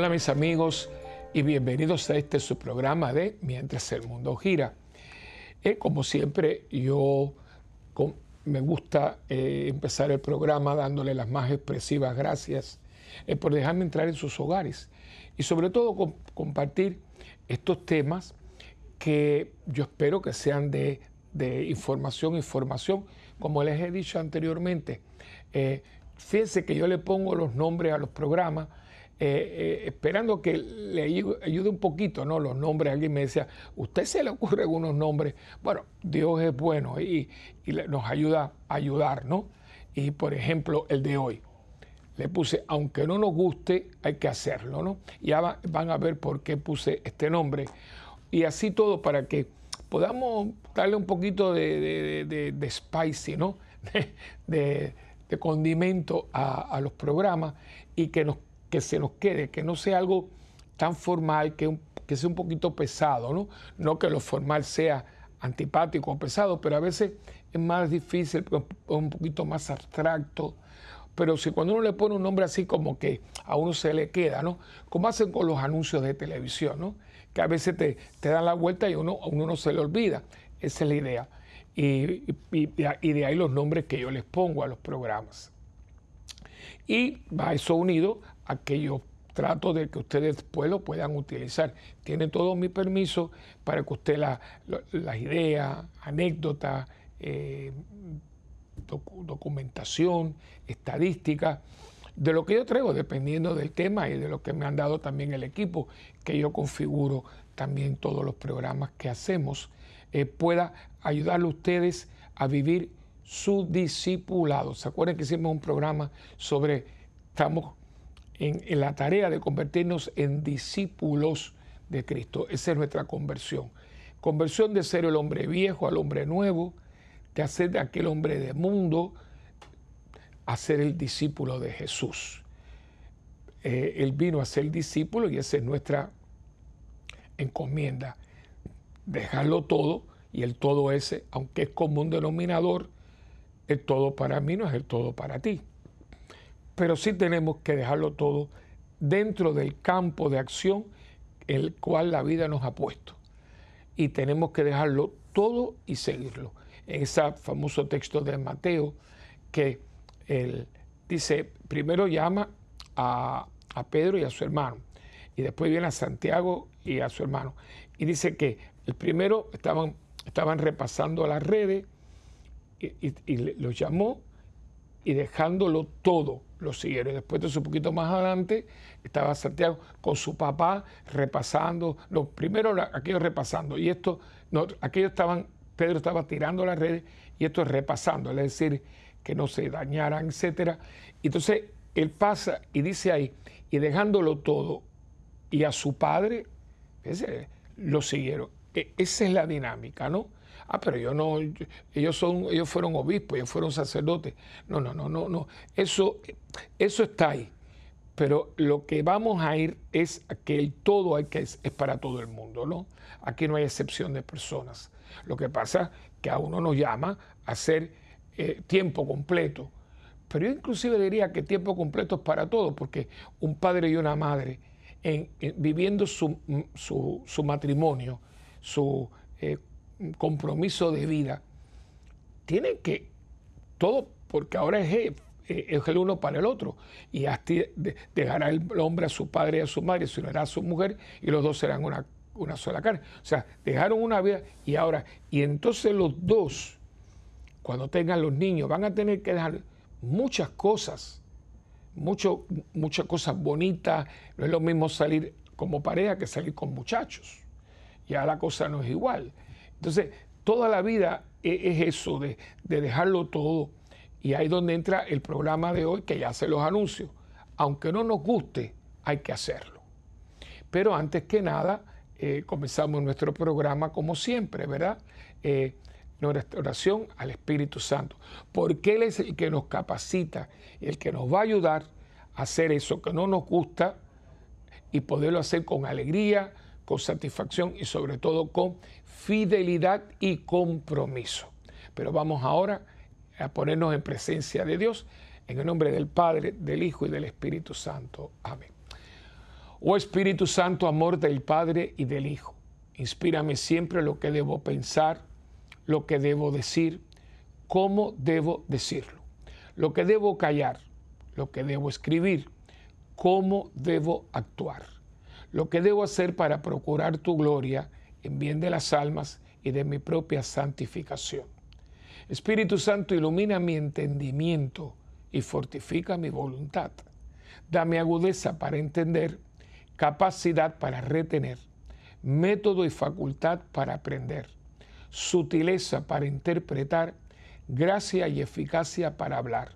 Hola mis amigos y bienvenidos a este su programa de Mientras el mundo gira. Eh, como siempre, yo me gusta eh, empezar el programa dándole las más expresivas gracias eh, por dejarme entrar en sus hogares y sobre todo compartir estos temas que yo espero que sean de, de información y formación, como les he dicho anteriormente. fíjense que yo le pongo los nombres a los programas eh, eh, esperando que le ayude un poquito, ¿no? Los nombres, alguien me decía, ¿usted se le ocurre algunos nombres? Bueno, Dios es bueno y, nos ayuda a ayudar, ¿no? Y por ejemplo, el de hoy. Le puse, aunque no nos guste, hay que hacerlo, ¿no? Ya van a ver por qué puse este nombre. Y así todo para que podamos darle un poquito de, spicy, ¿no? De, condimento a los programas y que nos que se nos quede, que no sea algo tan formal, que, sea un poquito pesado, ¿no? No que lo formal sea antipático o pesado, pero a veces es más difícil, un poquito más abstracto. Pero si cuando uno le pone un nombre así como que a uno se le queda, ¿no? Como hacen con los anuncios de televisión, ¿no? Que a veces te, dan la vuelta y uno, a uno no se le olvida. Esa es la idea. Y, de ahí los nombres que yo les pongo a los programas. Y va eso unido a que yo trato de que ustedes después lo puedan utilizar. Tiene todo mi permiso para que usted las la, ideas, anécdotas, eh, documentación, estadística, de lo que yo traigo, dependiendo del tema y de lo que me han dado también el equipo, que yo configuro también todos los programas que hacemos, eh, pueda ayudarle a ustedes a vivir su discipulado. ¿Se acuerdan que hicimos un programa sobre, estamos en, la tarea de convertirnos en discípulos de Cristo. Esa es nuestra conversión. Conversión de ser el hombre viejo al hombre nuevo, de hacer de aquel hombre de mundo a ser el discípulo de Jesús. Eh, él vino a ser discípulo y esa es nuestra encomienda. Dejarlo todo y el todo ese, aunque es como un denominador, el todo para mí no es el todo para ti pero sí tenemos que dejarlo todo dentro del campo de acción el cual la vida nos ha puesto. Y tenemos que dejarlo todo y seguirlo. En ese famoso texto de Mateo, que él dice, primero llama a, Pedro y a su hermano, y después viene a Santiago y a su hermano. Y dice que el primero estaban, estaban repasando las redes y, y los llamó y dejándolo todo, lo siguieron. Después de un poquito más adelante, estaba Santiago con su papá repasando, no, primero aquellos repasando, y esto, aquellos estaban, Pedro estaba tirando las redes y esto es repasando, es decir, que no se dañaran, etcétera. Entonces, él pasa y dice ahí, y dejándolo todo, y a su padre, lo siguieron. E, esa es la dinámica, ¿no? Ah, pero yo no, ellos son, ellos fueron obispos, ellos fueron sacerdotes. No, no, no, no, no. Eso, eso está ahí. Pero lo que vamos a ir es que el todo hay que es, para todo el mundo, ¿no? Aquí no hay excepción de personas. Lo que pasa es que a uno nos llama a hacer eh, tiempo completo. Pero yo inclusive diría que tiempo completo es para todo, porque un padre y una madre en, viviendo su, su, su, matrimonio, su eh, compromiso de vida, tiene que todo, porque ahora es, es el uno para el otro, y dejará el hombre a su padre y a su madre, se unirá a su mujer, y los dos serán una, una sola carne. O sea, dejaron una vida y ahora, y entonces los dos, cuando tengan los niños, van a tener que dejar muchas cosas, mucho, muchas cosas bonitas. No es lo mismo salir como pareja que salir con muchachos. Ya la cosa no es igual. Entonces, toda la vida e-, es eso, de, dejarlo todo. Y ahí donde entra el programa de hoy, que ya hace los anuncios. Aunque no nos guste, hay que hacerlo. Pero antes que nada, eh, comenzamos nuestro programa como siempre, ¿verdad? Eh, nuestra oración al Espíritu Santo. Porque Él es el que nos capacita, el que nos va a ayudar a hacer eso que no nos gusta y poderlo hacer con alegría, con satisfacción y sobre todo con fidelidad y compromiso. Pero vamos ahora a ponernos en presencia de Dios, en el nombre del Padre, del Hijo y del Espíritu Santo. Amén. Oh Espíritu Santo, amor del Padre y del Hijo, inspírame siempre lo que debo pensar, lo que debo decir, cómo debo decirlo, lo que debo callar, lo que debo escribir, cómo debo actuar, lo que debo hacer para procurar tu gloria en bien de las almas y de mi propia santificación. Espíritu Santo, ilumina mi entendimiento y fortifica mi voluntad. Dame agudeza para entender capacidad para retener, método y facultad para aprender, sutileza para interpretar, gracia y eficacia para hablar.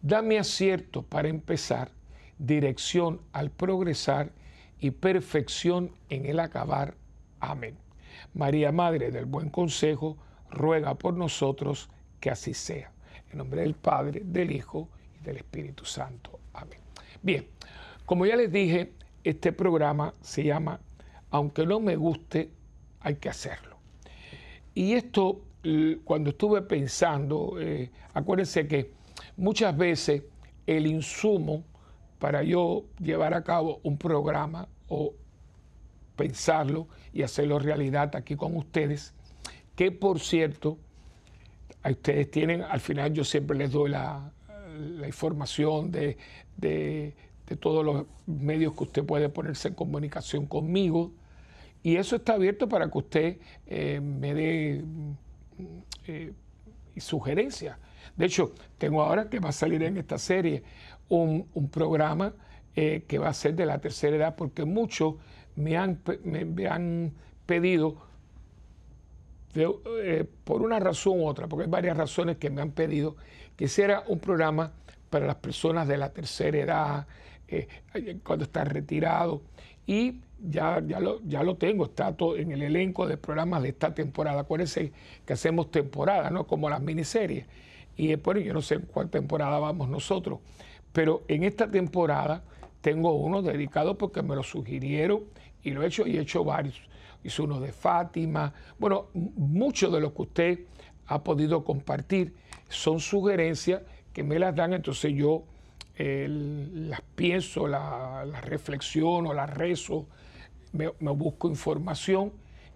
Dame acierto para empezar, dirección al progresar y perfección en el acabar. Amén. María, Madre del Buen Consejo, ruega por nosotros que así sea. En nombre del Padre, del Hijo y del Espíritu Santo. Amén. Bien, como ya les dije, este programa se llama Aunque no me guste, hay que hacerlo. Y esto, cuando estuve pensando, eh, acuérdense que muchas veces el insumo para yo llevar a cabo un programa o pensarlo y hacerlo realidad aquí con ustedes, que por cierto, a ustedes tienen, al final yo siempre les doy la, información de de todos los medios que usted puede ponerse en comunicación conmigo. Y eso está abierto para que usted eh, me dé eh, sugerencias. De hecho, tengo ahora que va a salir en esta serie un, programa eh, que va a ser de la tercera edad, porque muchos me han, me, han pedido, por una razón u otra, porque hay varias razones que me han pedido, que hiciera un programa para las personas de la tercera edad, eh, cuando está retirado. Y ya, ya, lo, ya lo tengo, está todo en el elenco de programas de esta temporada. Acuérdense que hacemos temporada, ¿no? Como las miniseries. Y bueno, yo no sé en cuál temporada vamos nosotros, pero en esta temporada tengo uno dedicado porque me lo sugirieron y lo he hecho y he hecho varios. Hice uno de Fátima. Bueno, mucho de lo que usted ha podido compartir son sugerencias que me las dan, entonces yo las pienso, las la reflexiono, las rezo, me, busco información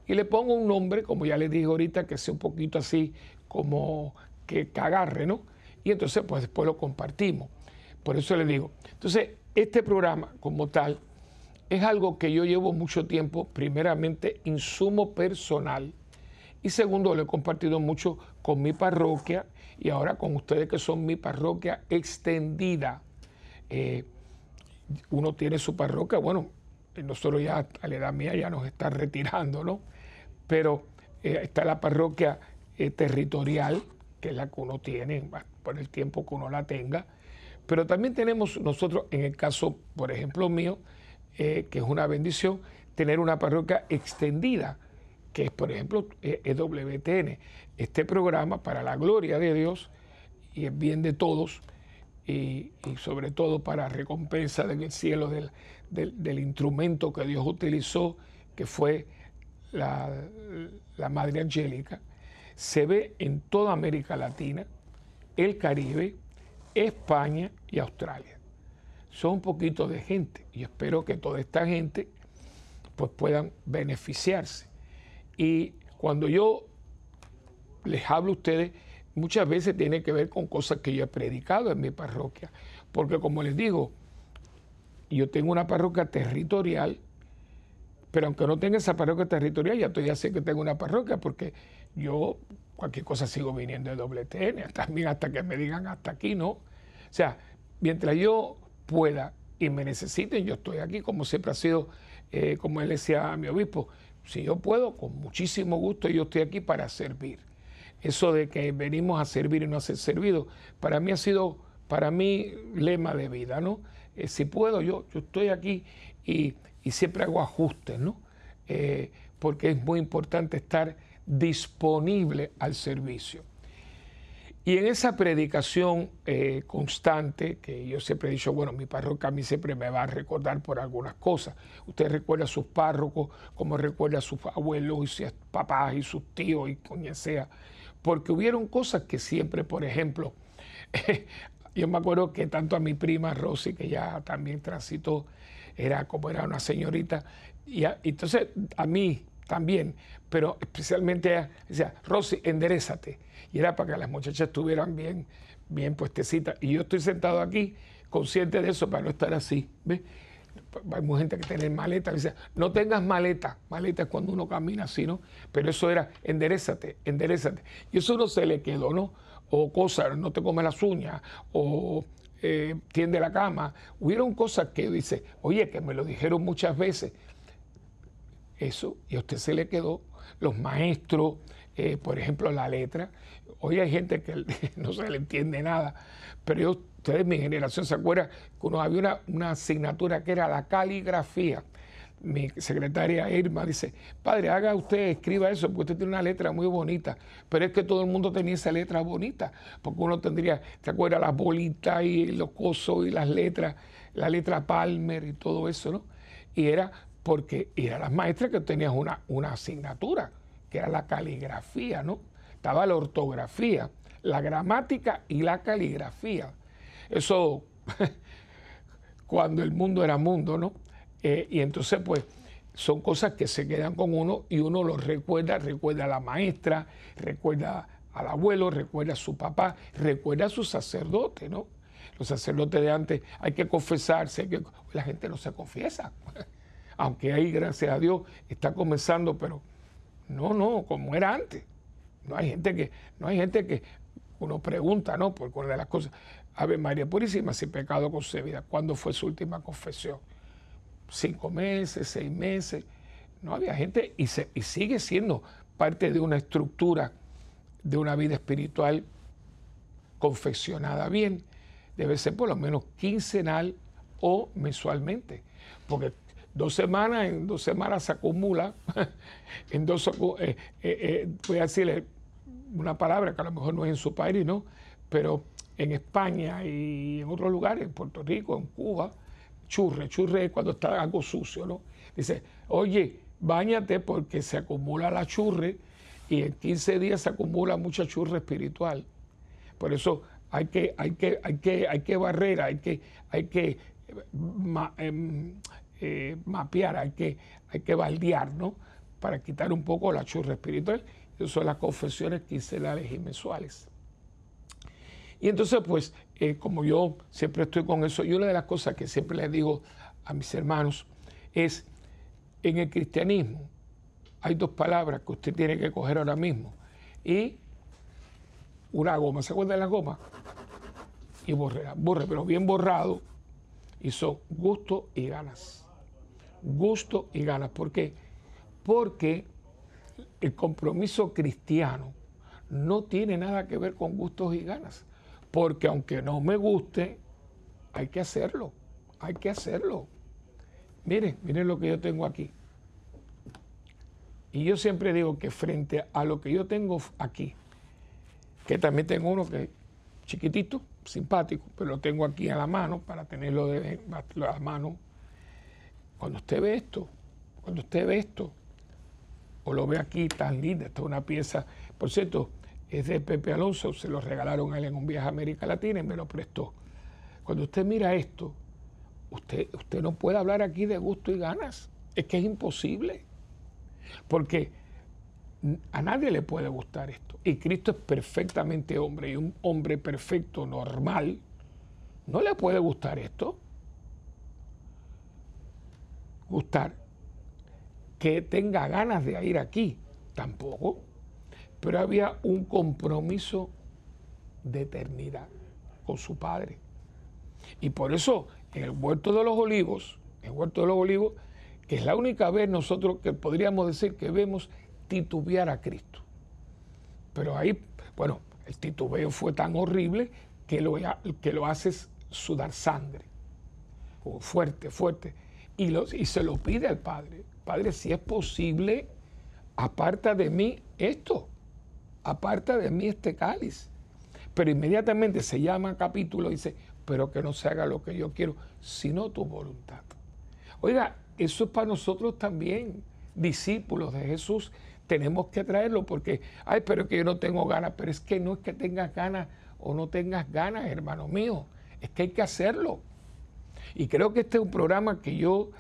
y le pongo un nombre, como ya les dije ahorita, que sea un poquito así como que, agarre, ¿no? Y entonces pues después lo compartimos. Por eso le digo. Entonces, este programa como tal es algo que yo llevo mucho tiempo, primeramente, insumo personal. Y segundo, lo he compartido mucho con mi parroquia y ahora con ustedes que son mi parroquia extendida. Eh, uno tiene su parroquia, bueno, nosotros ya a la edad mía ya nos está retirando, ¿no? Pero eh, está la parroquia eh, territorial, que es la que uno tiene por el tiempo que uno la tenga. Pero también tenemos nosotros, en el caso, por ejemplo, mío, que es una bendición, tener una parroquia extendida, que es, por ejemplo, EWTN. Este programa, para la gloria de Dios y el bien de todos, y, sobre todo para recompensa del cielo del, instrumento que Dios utilizó, que fue la, Madre Angélica, se ve en toda América Latina, el Caribe, España y Australia. Son un poquito de gente y espero que toda esta gente pues puedan beneficiarse. Y cuando yo les hablo a ustedes, muchas veces tiene que ver con cosas que yo he predicado en mi parroquia. Porque como les digo, yo tengo una parroquia territorial, pero aunque no tenga esa parroquia territorial, ya todavía sé que tengo una parroquia, porque yo cualquier cosa sigo viniendo de doble TN, también hasta que me digan hasta aquí, ¿no? O sea, mientras yo pueda y me necesiten, yo estoy aquí, como siempre ha sido, eh, como él decía a mi obispo, si yo puedo, con muchísimo gusto, yo estoy aquí para servir eso de que venimos a servir y no a ser servidos, para mí ha sido, para mí, lema de vida, ¿no? Eh, si puedo, yo, yo estoy aquí y, siempre hago ajustes, ¿no? Eh, porque es muy importante estar disponible al servicio. Y en esa predicación eh, constante, que yo siempre he dicho, bueno, mi parroquia a mí siempre me va a recordar por algunas cosas. Usted recuerda a sus párrocos, como recuerda a sus abuelos y sus papás y sus tíos y quien sea porque hubieron cosas que siempre, por ejemplo, yo me acuerdo que tanto a mi prima Rosy, que ya también transitó, era como era una señorita, y entonces a mí también, pero especialmente ella decía, Rosy, enderezate. Y era para que las muchachas estuvieran bien, bien puestecitas. Y yo estoy sentado aquí consciente de eso para no estar así. ¿ves? Hay mucha gente que tiene maleta, dice, no tengas maleta, maleta es cuando uno camina así, ¿no? Pero eso era, enderezate, enderezate. Y eso no se le quedó, ¿no? O cosas, no te come las uñas, o eh, tiende la cama. Hubieron cosas que dice, oye, que me lo dijeron muchas veces. Eso, y a usted se le quedó. Los maestros, eh, por ejemplo, la letra. Hoy hay gente que no se le entiende nada, pero yo ustedes, mi generación, se acuerdan que uno había una, asignatura que era la caligrafía. Mi secretaria Irma dice, padre, haga usted, escriba eso, porque usted tiene una letra muy bonita. Pero es que todo el mundo tenía esa letra bonita, porque uno tendría, ¿se acuerda? Las bolitas y los cosos y las letras, la letra Palmer y todo eso, ¿no? Y era porque eran las maestras que tenían una, una asignatura, que era la caligrafía, ¿no? Estaba la ortografía, la gramática y la caligrafía. Eso cuando el mundo era mundo, ¿no? Eh, y entonces, pues, son cosas que se quedan con uno y uno los recuerda, recuerda a la maestra, recuerda al abuelo, recuerda a su papá, recuerda a su sacerdote, ¿no? Los sacerdotes de antes hay que confesarse, que la gente no se confiesa. Aunque ahí, gracias a Dios, está comenzando, pero no, no, como era antes. No hay gente que, no hay gente que uno pregunta, ¿no? Porque una de las cosas, Ave María Purísima, sin pecado concebida. ¿Cuándo fue su última confesión? Cinco meses, seis meses. No había gente y, se, y sigue siendo parte de una estructura de una vida espiritual confeccionada bien. Debe ser por lo menos quincenal o mensualmente. Porque dos semanas, en dos semanas se acumula, en eh, eh, eh, voy a decirle una palabra que a lo mejor no es en su país, ¿no? Pero en España y en otros lugares, en Puerto Rico, en Cuba, churre, churre es cuando está algo sucio, ¿no? Dice, oye, bañate porque se acumula la churre y en 15 días se acumula mucha churre espiritual. Por eso hay que, hay que, hay que, hay que barrer, hay que, hay que em, mapear, hay que, hay que baldear, ¿no? Para quitar un poco la churre espiritual. Esas son las confesiones quincenales y mensuales. Y entonces, pues, eh, como yo siempre estoy con eso, y una de las cosas que siempre les digo a mis hermanos es, en el cristianismo hay dos palabras que usted tiene que coger ahora mismo. Y una goma, ¿se acuerda de la goma? Y borre, borre, pero bien borrado. Y son gusto y ganas. Gusto y ganas. ¿Por qué? Porque el compromiso cristiano no tiene nada que ver con gustos y ganas porque aunque no me guste, hay que hacerlo, hay que hacerlo. Miren, miren lo que yo tengo aquí. Y yo siempre digo que frente a lo que yo tengo aquí, que también tengo uno que es chiquitito, simpático, pero lo tengo aquí a la mano para tenerlo de la mano. Cuando usted ve esto, cuando usted ve esto, o lo ve aquí tan linda, esta es una pieza, por cierto, es de Pepe Alonso, se lo regalaron a él en un viaje a América Latina y me lo prestó. Cuando usted mira esto, usted, usted no puede hablar aquí de gusto y ganas. Es que es imposible. Porque a nadie le puede gustar esto. Y Cristo es perfectamente hombre y un hombre perfecto, normal, no le puede gustar esto. Gustar. Que tenga ganas de ir aquí, tampoco pero había un compromiso de eternidad con su padre. Y por eso en el huerto de los olivos, el huerto de los olivos, que es la única vez nosotros que podríamos decir que vemos titubear a Cristo. Pero ahí, bueno, el titubeo fue tan horrible que lo, que lo hace sudar sangre. Fuerte, fuerte. Y, se lo pide al Padre. Padre, si es posible, aparta de mí esto aparta de mí este cáliz. Pero inmediatamente se llama capítulo y dice, pero que no se haga lo que yo quiero, sino tu voluntad. Oiga, eso es para nosotros también, discípulos de Jesús. Tenemos que traerlo porque, ay, pero que yo no tengo ganas, pero es que no es que tengas ganas o no tengas ganas, hermano mío. Es que hay que hacerlo. Y creo que este es un programa que yo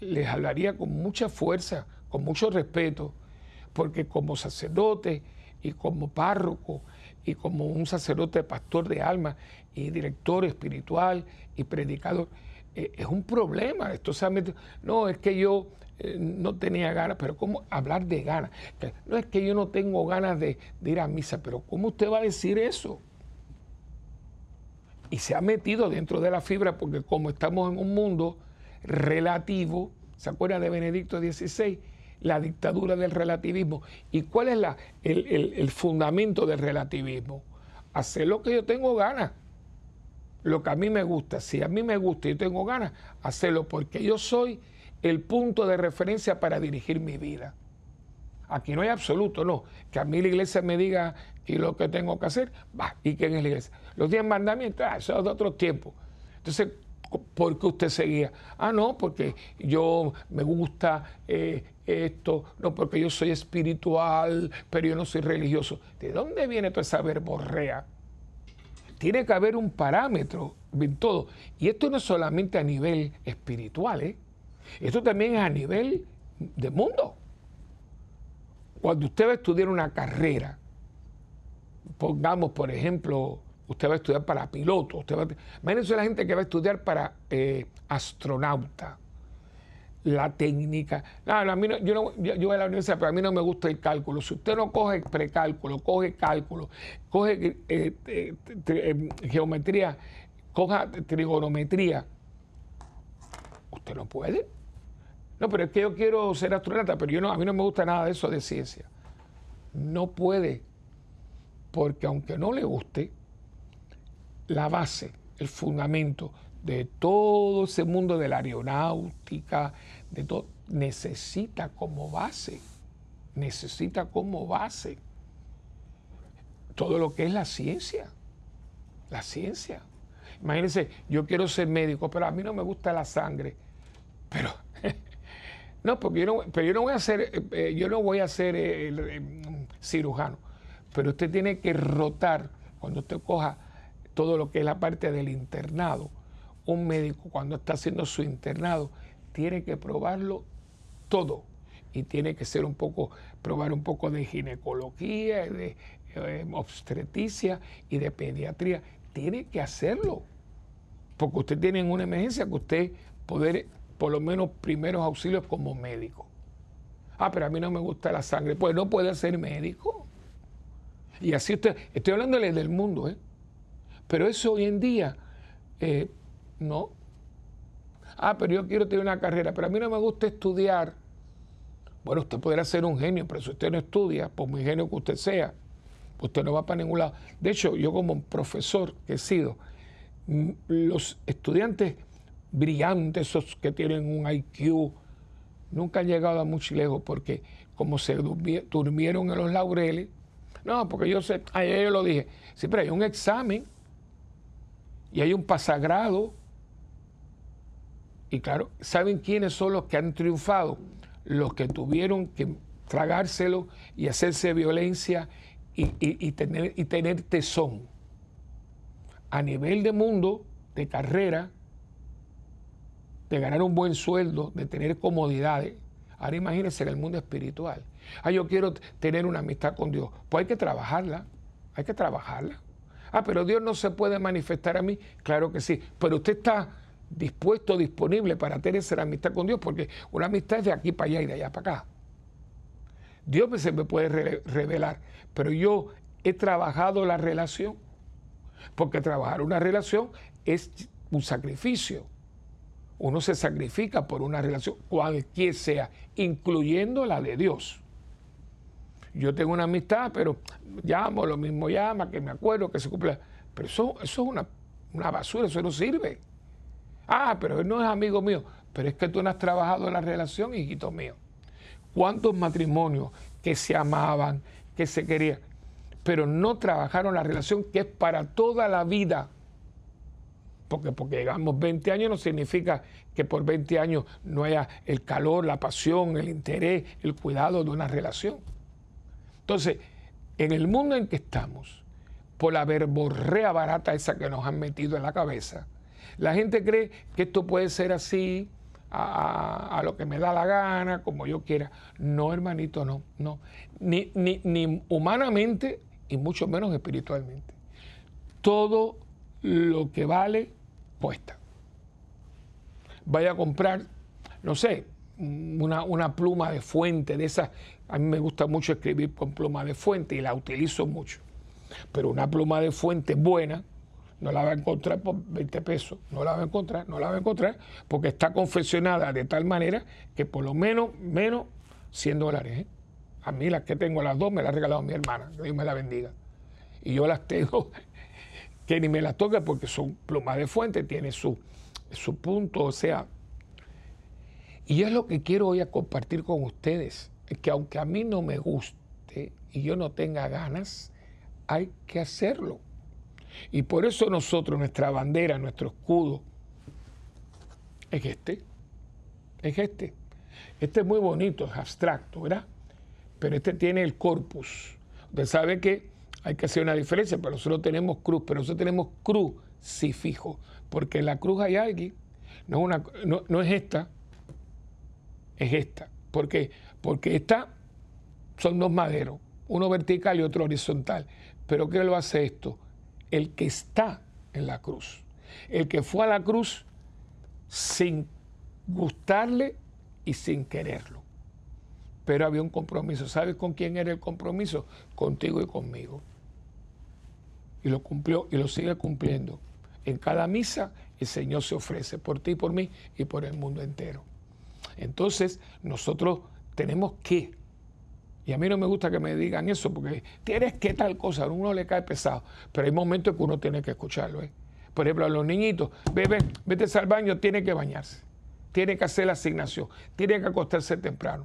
les hablaría con mucha fuerza, con mucho respeto, porque como sacerdote y como párroco y como un sacerdote pastor de alma y director espiritual y predicador, eh, es un problema. Esto se no, es que yo eh, no tenía ganas, pero ¿cómo hablar de ganas? No es que yo no tengo ganas de ir a misa, pero ¿cómo usted va a decir eso? Y se ha metido dentro de la fibra porque como estamos en un mundo relativo, ¿se acuerda de Benedicto XVI? La dictadura del relativismo. ¿Y cuál es el, fundamento del relativismo? Hacer lo que yo tengo ganas, lo que a mí me gusta. Si a mí me gusta y yo tengo ganas, hacerlo porque yo soy el punto de referencia para dirigir mi vida. Aquí no hay absoluto, no. Que a mí la iglesia me diga que lo que tengo que hacer, va, ¿y quién es la iglesia? Los diez mandamientos, ah, eso es de otro tiempo. Entonces, ¿por qué usted seguía? Ah, no, porque yo me gusta eh, esto, no, porque yo soy espiritual, pero yo no soy religioso. ¿De dónde viene toda esa verborrea? Tiene que haber un parámetro en todo. Y esto no es solamente a nivel espiritual, ¿eh? esto también es a nivel de mundo. Cuando usted va a estudiar una carrera, pongamos por ejemplo, usted va a estudiar para piloto, usted va a, imagínense la gente que va a estudiar para eh, astronauta, la técnica. No, a mí yo, no, yo, voy a la universidad, pero a mí no me gusta el cálculo. Si usted no coge precálculo, coge cálculo, coge eh, eh, geometría, coja trigonometría, usted no puede. No, pero es que yo quiero ser astronauta, pero yo no, a mí no me gusta nada de eso de ciencia. No puede, porque aunque no le guste, la base, el fundamento de todo ese mundo de la aeronáutica, de todo, necesita como base, necesita como base todo lo que es la ciencia, la ciencia. Imagínense, yo quiero ser médico, pero a mí no me gusta la sangre, pero no, porque yo no, pero yo no voy a ser, eh, eh, yo no voy a ser eh, cirujano. Pero usted tiene que rotar cuando usted coja todo lo que es la parte del internado. Un médico cuando está haciendo su internado tiene que probarlo todo y tiene que ser un poco, probar un poco de ginecología, de obstetricia y de pediatría. Tiene que hacerlo. Porque usted tiene una emergencia que usted poder por lo menos primeros auxilios como médico. Ah, pero a mí no me gusta la sangre. Pues no puede ser médico. Y así usted, estoy hablándole del mundo, ¿eh? Pero eso hoy en día, eh, no. Ah, pero yo quiero tener una carrera, pero a mí no me gusta estudiar. Bueno, usted podrá ser un genio, pero si usted no estudia, por muy genio que usted sea, usted no va para ningún lado. De hecho, yo como profesor que he sido, los estudiantes brillantes, esos que tienen un IQ, nunca han llegado a mucho lejos porque como se durmieron en los laureles, no, porque yo sé, ayer yo lo dije, siempre hay un examen y hay un pasagrado. Y claro, ¿saben quiénes son los que han triunfado? Los que tuvieron que tragárselo y hacerse violencia y, tener, y tener tesón. A nivel de mundo, de carrera, de ganar un buen sueldo, de tener comodidades. Ahora imagínense en el mundo espiritual. Ah, yo quiero tener una amistad con Dios. Pues hay que trabajarla, hay que trabajarla. Ah, pero Dios no se puede manifestar a mí. Claro que sí. Pero usted está dispuesto, disponible para tener esa amistad con Dios, porque una amistad es de aquí para allá y de allá para acá. Dios se me puede revelar, pero yo he trabajado la relación, porque trabajar una relación es un sacrificio uno se sacrifica por una relación, cualquier sea, incluyendo la de Dios. Yo tengo una amistad, pero llamo, lo mismo llama, que me acuerdo, que se cumple. Pero eso, eso es una, una basura, eso no sirve. Ah, pero él no es amigo mío. Pero es que tú no has trabajado la relación, hijito mío. ¿Cuántos matrimonios que se amaban, que se querían, pero no trabajaron la relación que es para toda la vida? porque porque llegamos 20 años no significa que por 20 años no haya el calor, la pasión, el interés, el cuidado de una relación. Entonces, en el mundo en que estamos, por la verborrea barata esa que nos han metido en la cabeza. La gente cree que esto puede ser así, a, lo que me da la gana, como yo quiera. No, hermanito, no, no. Ni, ni, ni humanamente y mucho menos espiritualmente. Todo lo que vale, puesta. Vaya a comprar, no sé, una, una pluma de fuente, de esas. A mí me gusta mucho escribir con pluma de fuente y la utilizo mucho. Pero una pluma de fuente buena, no la va a encontrar por 20 pesos, no la va a encontrar, no la va a encontrar, porque está confeccionada de tal manera que por lo menos, menos 100 dólares. ¿eh? A mí las que tengo, las dos, me las ha regalado mi hermana, Dios me la bendiga. Y yo las tengo, que ni me las toque porque son plumas de fuente, tiene su, su punto, o sea. Y es lo que quiero hoy a compartir con ustedes, es que aunque a mí no me guste y yo no tenga ganas, hay que hacerlo y por eso nosotros, nuestra bandera, nuestro escudo, es este. Es este. Este es muy bonito, es abstracto, ¿verdad? Pero este tiene el corpus. Usted sabe que hay que hacer una diferencia, pero nosotros tenemos cruz, pero nosotros tenemos crucifijo, porque en la cruz hay alguien, no no, es esta, es esta. ¿Por qué? Porque esta son dos maderos, uno vertical y otro horizontal. Pero ¿qué lo hace esto? el que está en la cruz, el que fue a la cruz sin gustarle y sin quererlo. Pero había un compromiso. ¿Sabes con quién era el compromiso? Contigo y conmigo. Y lo cumplió y lo sigue cumpliendo. En cada misa el Señor se ofrece por ti, por mí y por el mundo entero. Entonces nosotros tenemos que y a mí no me gusta que me digan eso porque tienes que tal cosa, a uno le cae pesado, pero hay momentos que uno tiene que escucharlo. ¿eh? Por ejemplo, a los niñitos, bebé, vete al baño, tiene que bañarse, tiene que hacer la asignación, tiene que acostarse temprano.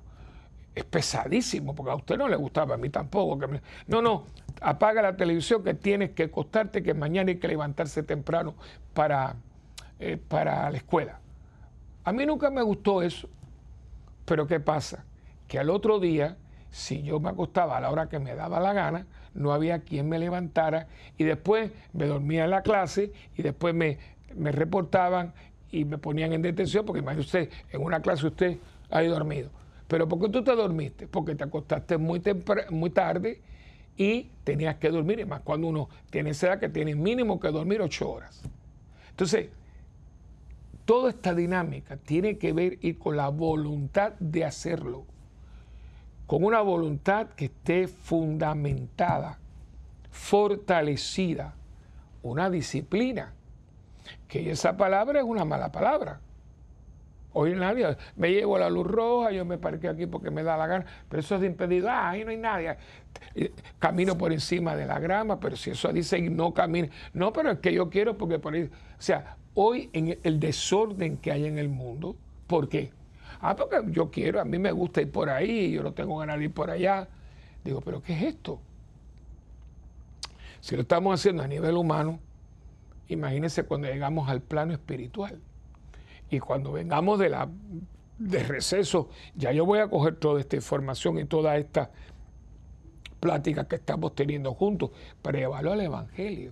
Es pesadísimo porque a usted no le gustaba, a mí tampoco. No, no, apaga la televisión que tienes que acostarte, que mañana hay que levantarse temprano para, eh, para la escuela. A mí nunca me gustó eso, pero ¿qué pasa? Que al otro día si yo me acostaba a la hora que me daba la gana, no había quien me levantara y después me dormía en la clase y después me, reportaban y me ponían en detención porque imagínese usted, en una clase usted ha dormido. Pero ¿por qué tú te dormiste? Porque te acostaste muy, muy tarde y tenías que dormir, y más cuando uno tiene esa edad que tiene mínimo que dormir ocho horas. Entonces, toda esta dinámica tiene que ver y con la voluntad de hacerlo con una voluntad que esté fundamentada, fortalecida, una disciplina, que esa palabra es una mala palabra. Hoy nadie, me llevo la luz roja, yo me parqué aquí porque me da la gana, pero eso es de impedido, ah, ahí no hay nadie. Camino por encima de la grama, pero si eso dice no camine, no, pero es que yo quiero porque por ahí, o sea, hoy en el desorden que hay en el mundo, ¿por qué? Ah, porque yo quiero, a mí me gusta ir por ahí, yo no tengo ganas de ir por allá. Digo, pero ¿qué es esto? Si lo estamos haciendo a nivel humano, imagínense cuando llegamos al plano espiritual. Y cuando vengamos de la de receso, ya yo voy a coger toda esta información y toda esta plática que estamos teniendo juntos para llevarlo al Evangelio,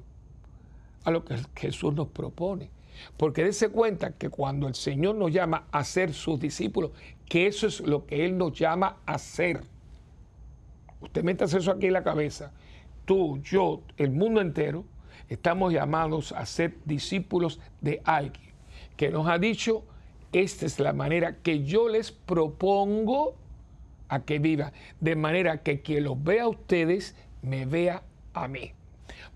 a lo que Jesús nos propone. Porque dése cuenta que cuando el Señor nos llama a ser sus discípulos, que eso es lo que Él nos llama a ser. Usted metas eso aquí en la cabeza. Tú, yo, el mundo entero, estamos llamados a ser discípulos de alguien que nos ha dicho, esta es la manera que yo les propongo a que viva, de manera que quien los vea a ustedes, me vea a mí.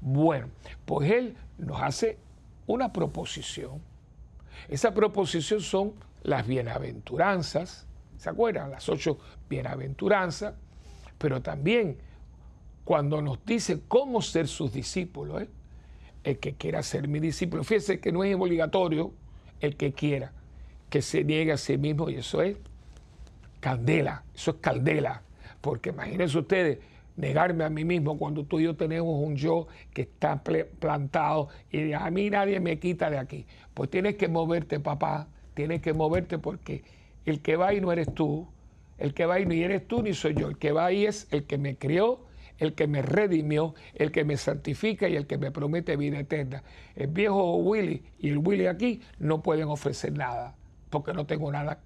Bueno, pues Él nos hace una proposición. Esa proposición son las bienaventuranzas, ¿se acuerdan? Las ocho bienaventuranzas, pero también cuando nos dice cómo ser sus discípulos, ¿eh? el que quiera ser mi discípulo, fíjense que no es obligatorio el que quiera, que se niegue a sí mismo y eso es candela, eso es caldela, porque imagínense ustedes, negarme a mí mismo cuando tú y yo tenemos un yo que está plantado y a mí nadie me quita de aquí. Pues tienes que moverte, papá, tienes que moverte porque el que va ahí no eres tú, el que va ahí ni eres tú ni soy yo, el que va ahí es el que me crió, el que me redimió, el que me santifica y el que me promete vida eterna. El viejo Willy y el Willy aquí no pueden ofrecer nada, porque no tengo nada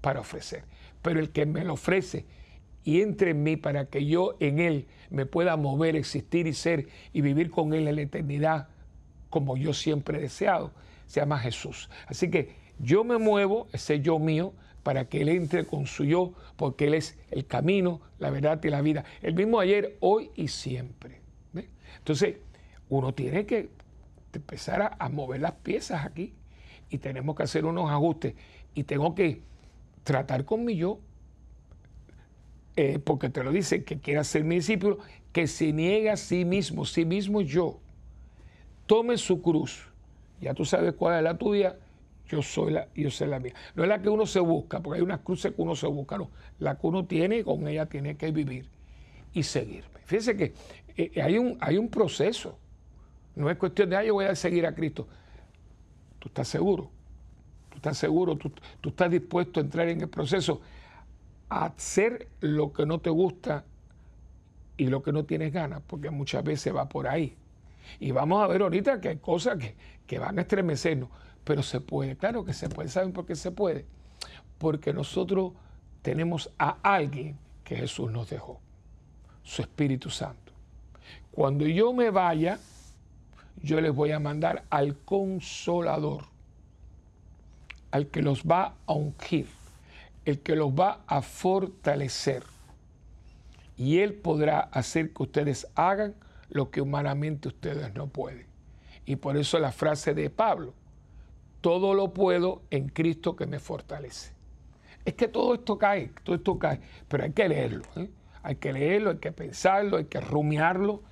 para ofrecer. Pero el que me lo ofrece y entre en mí para que yo en él me pueda mover, existir y ser y vivir con él en la eternidad como yo siempre he deseado, se llama Jesús. Así que yo me muevo, ese yo mío, para que Él entre con su yo, porque Él es el camino, la verdad y la vida. El mismo ayer, hoy y siempre. Entonces, uno tiene que empezar a, mover las piezas aquí y tenemos que hacer unos ajustes y tengo que tratar con mi yo, eh, porque te lo dice, que quiera ser mi discípulo, que se niega a sí mismo, sí mismo yo, tome su cruz, ya tú sabes cuál es la tuya, yo soy la, yo soy la mía. No es la que uno se busca, porque hay unas cruces que uno se busca, no. La que uno tiene, con ella tiene que vivir y seguirme. Fíjense que eh, hay, un, hay un proceso. No es cuestión de, ah, yo voy a seguir a Cristo. Tú estás seguro. Tú estás seguro. Tú, tú estás dispuesto a entrar en el proceso hacer lo que no te gusta y lo que no tienes ganas, porque muchas veces va por ahí. Y vamos a ver ahorita que hay cosas que, que van a estremecernos pero se puede, claro que se puede. ¿Saben por qué se puede? Porque nosotros tenemos a alguien que Jesús nos dejó, su Espíritu Santo. Cuando yo me vaya, yo les voy a mandar al consolador, al que los va a ungir, el que los va a fortalecer. Y Él podrá hacer que ustedes hagan lo que humanamente ustedes no pueden. Y por eso la frase de Pablo, todo lo puedo en Cristo que me fortalece. Es que todo esto cae, todo esto cae, pero hay que leerlo, ¿eh? hay que leerlo, hay que pensarlo, hay que rumiarlo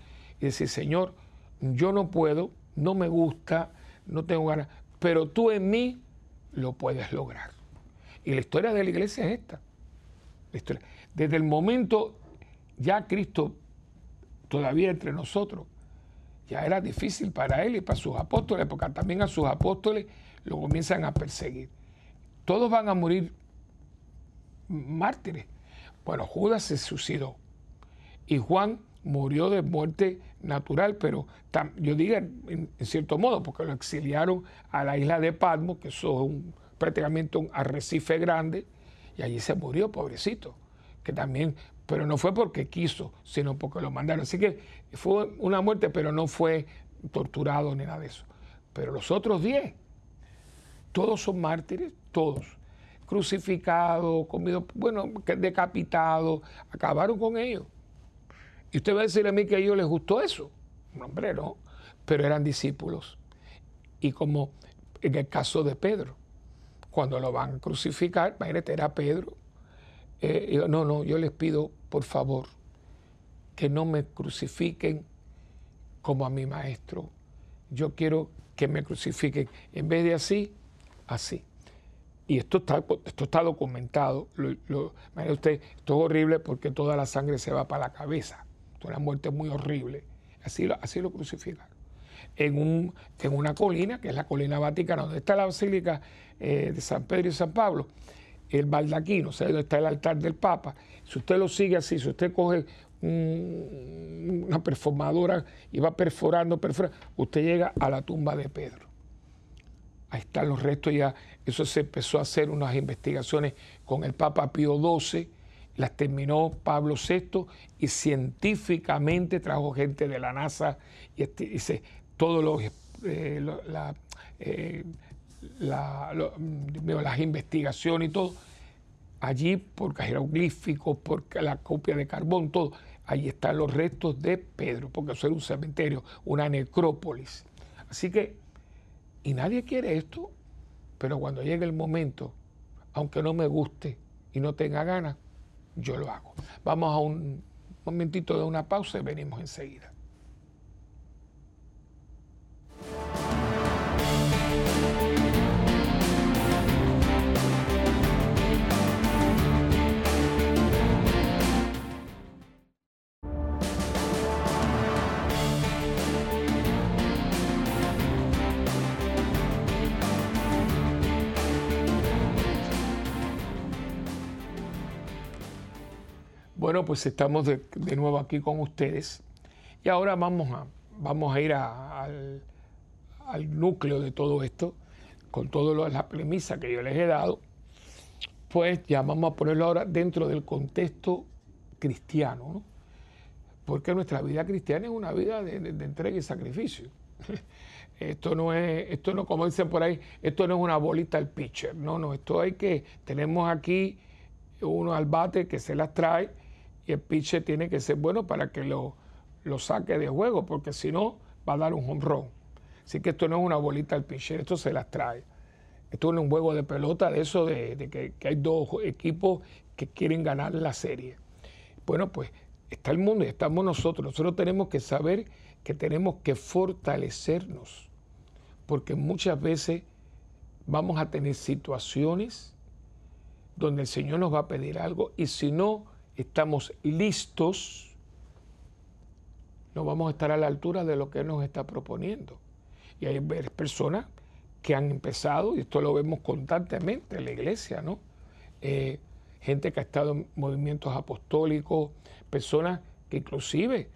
y decir, Señor, yo no puedo, no me gusta, no tengo ganas, pero tú en mí lo puedes lograr. Y la historia de la iglesia es esta. Desde el momento ya Cristo todavía entre nosotros, ya era difícil para él y para sus apóstoles, porque también a sus apóstoles lo comienzan a perseguir. Todos van a morir mártires. Bueno, Judas se suicidó y Juan murió de muerte natural, pero yo digo en, cierto modo, porque lo exiliaron a la isla de Patmos, que eso es prácticamente un arrecife grande, y allí se murió, pobrecito, que también, pero no fue porque quiso, sino porque lo mandaron. Así que fue una muerte, pero no fue torturado ni nada de eso. Pero los otros diez, todos son mártires, todos. Crucificados, comidos, bueno, decapitados, acabaron con ellos. Y usted va a decir a mí que a ellos les gustó eso. No, hombre, no. Pero eran discípulos. Y como en el caso de Pedro, cuando lo van a crucificar, imagínate, era Pedro. Eh, no, no, yo les pido, por favor, que no me crucifiquen como a mi maestro. Yo quiero que me crucifiquen. En vez de así, así. Y esto está, esto está documentado. Lo, usted, esto es horrible porque toda la sangre se va para la cabeza. Es una muerte muy horrible. Así, así lo crucificaron. En, un, en una colina, que es la colina vaticana, donde está la basílica eh, de San Pedro y San Pablo, el baldaquino, o sea, donde está el altar del Papa. Si usted lo sigue así, si usted coge una performadora y va perforando, perforando, usted llega a la tumba de Pedro ahí están los restos ya. Eso se empezó a hacer unas investigaciones con el Papa Pío XII, las terminó Pablo VI y científicamente trajo gente de la NASA y este, todos los eh, eh, las investigaciones y todo, allí por jeroglíficos, por la copia de carbón, todo, allí están los restos de Pedro, porque eso era un cementerio, una necrópolis. Así que y nadie quiere esto, pero cuando llegue el momento, aunque no me guste y no tenga ganas, yo lo hago. Vamos a un momentito de una pausa y venimos enseguida. Bueno, pues estamos de, nuevo aquí con ustedes y ahora vamos a, vamos a ir al, núcleo de todo esto, con toda la premisa que yo les he dado, pues ya vamos a ponerlo ahora dentro del contexto cristiano, ¿no? porque nuestra vida cristiana es una vida de, de entrega y sacrificio. Esto no es, esto no, como dicen por ahí, esto no es una bolita al pitcher. No, no, esto hay que, tenemos aquí uno al bate que se las trae y el pitcher tiene que ser bueno para que lo, lo saque de juego, porque si no, va a dar un home run. Así que esto no es una bolita al pitcher, esto se las trae. Esto es un juego de pelota de eso de, que, que, hay dos equipos que quieren ganar la serie. Bueno, pues está el mundo y estamos nosotros. Nosotros tenemos que saber que tenemos que fortalecernos, porque muchas veces vamos a tener situaciones donde el Señor nos va a pedir algo y si no estamos listos, no vamos a estar a la altura de lo que nos está proponiendo. Y hay personas que han empezado, y esto lo vemos constantemente en la iglesia, ¿no? Eh, gente que ha estado en movimientos apostólicos, personas que inclusive